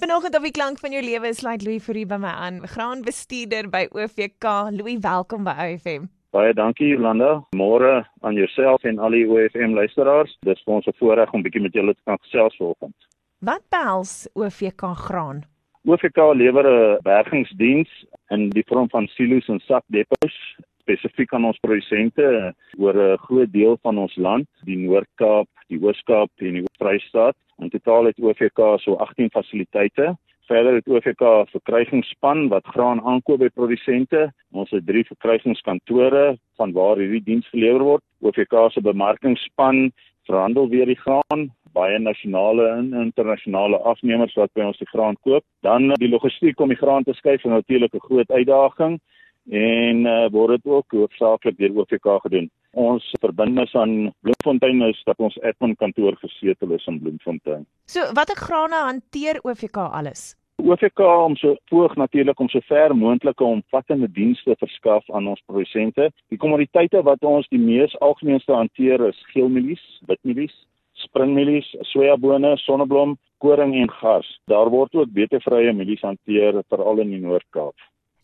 Vanoggend op die klank van jou lewe sluit Louis Fourie by my aan, graanbestuurder by OVK. Louis, welkom by OFM. Baie dankie Jolanda. Môre aan jouself en al die OFM luisteraars. Dit is vir ons 'n voorreg om bietjie met julle te kan gesels vanoggend. Wat behels OVK graan? OVK lewer 'n bergingsdiens in die vorm van silo's en sakdepots spesifiek aan ons produsente oor 'n groot deel van ons land, die Noord-Kaap, die Oos-Kaap en die Vrystaat. In totaal het OVK so 18 fasiliteite. Verder het OVK 'n verkrygingsspan wat graan aankoop by produsente. Ons het drie verkrygingskantore van waar hierdie diens gelewer word. OVK se bemarkingsspan verhandel weer die graan baie nasionale en internasionale afnemers wat by ons die graan koop. Dan die logistiek om die graan te skuif is natuurlik 'n groot uitdaging en uh, word dit ook hoofsaaklik deur OVK gedoen. Ons verbintenis aan Bloemfontein is dat ons admin kantoor gesetel is in Bloemfontein. So, watter grane hanteer OVK alles? OVK om so voeg natuurlik om so ver moontlike omvattende dienste verskaf aan ons produsente. Die kommoditeite wat ons die mees algemeenste hanteer is geelmielies, witmielies, springmielies, sojabone, sonneblom, koring en gas. Daar word ook betevrye mielies hanteer veral in die Noord-Kaap.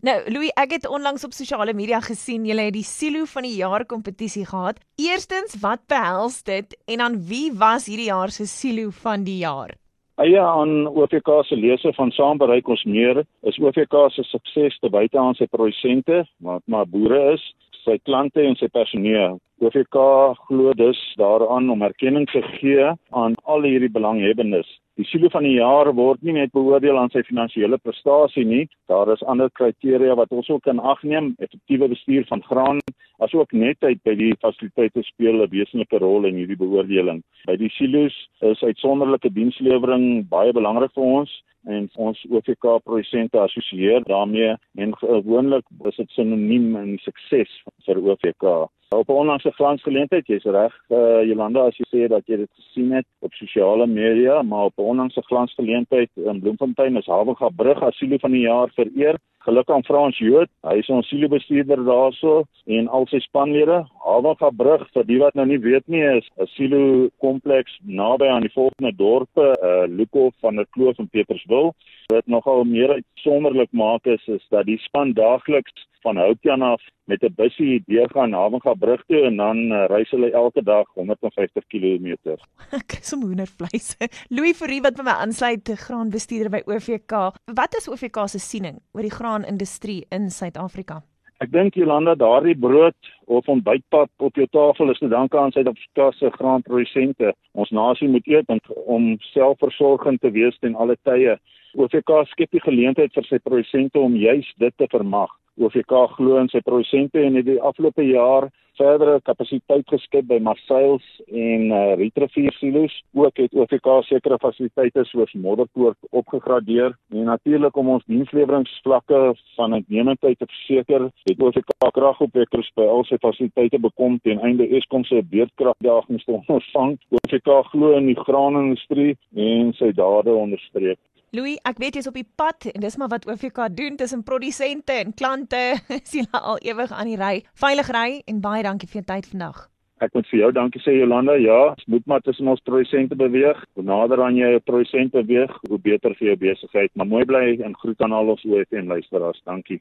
Nou, Louis, ek het onlangs op sosiale media gesien julle het die silo van die jaar kompetisie gehad. Eerstens, wat behels dit en dan wie was hierdie jaar se silo van die jaar? Eie aan OVK se lese van saambereik ons meer is OVK se sukses te buite aan sy produsente, wat maar boere is, sy klante en sy personeel. OVK glo dus daaraan om erkenning te gee aan al hierdie belanghebbendes. Die silo van die jaar word nie net beoordeel aan sy finansiële prestasie nie, daar is ander kriteria wat ons ook kan agneem, effektiewe bestuur van graan, asook netheid by die fasiliteite speel 'n wesenlike rol in hierdie beoordeling. By die silo's is uitsonderlike dienslewering baie belangrik vir ons en ons OVK produsente assosieer daarmee en gewoonlik is dit sinoniem in sukses vir OVK. Op 'n onlangse glansgeleentheid, jy's reg, uh, Jolanda, as jy sê dat jy dit gesien het op sosiale media, maar op 'n onlangse glansgeleentheid in Bloemfontein is Hawenga Brug asilo van die jaar vereer. Geluk aan Frans Jood, hy is ons silobestuurder daarso en al sy spanlede. Hawenga Brug, vir die wat nou nie weet nie, is 'n silo kompleks naby aan die volgende dorpe, uh, Lukhof van der Kloof en Peterswil. Wat nogal meer uitsonderlik maak is is dat die span daagliks van Houtjan af met 'n bussie deur gaan Hawenga brug toe en dan uh, reis hulle elke dag 150 km. Ek kry sommer hoendervleis. Louis Fourie wat by my aansluit, graanbestuurder by OVK. Wat is OVK se siening oor die graanindustrie in Suid-Afrika? Ek dink Jolanda daardie brood of ontbytpap op jou tafel is te danke aan Suid-Afrika se graanprodusente. Ons nasie moet eet om selfversorgend te wees ten alle tye. OVK skep die geleentheid vir sy produsente om juis dit te vermag. OVK glo in sy produsente en het die afgelope jaar verdere kapasiteit geskep by Marseilles en uh, Rietrevier silo's. Ook het OVK sekere fasiliteite soos Modderpoort opgegradeer en natuurlik om ons diensleweringvlakke van uitnemendheid te verseker, het OVK kragopwekkers by al sy fasiliteite bekom ten einde Eskom se beurtkragdagings te ontvang. OVK glo in die graanindustrie en sy dade onderstreep. Louis, ek weet jy's op die pad en dis maar wat OVK doen tussen produsente en klante. Sien al ewig aan die ry. Veilig ry en baie dankie vir jou tyd vandag. Ek moet vir jou dankie sê Jolanda. Ja, moet maar tussen ons produsente beweeg. Hoe nader aan jy 'n produsent beweeg, hoe beter vir jou besigheid. Maar mooi bly en groet aan al ons OFM luisteraars. Dankie.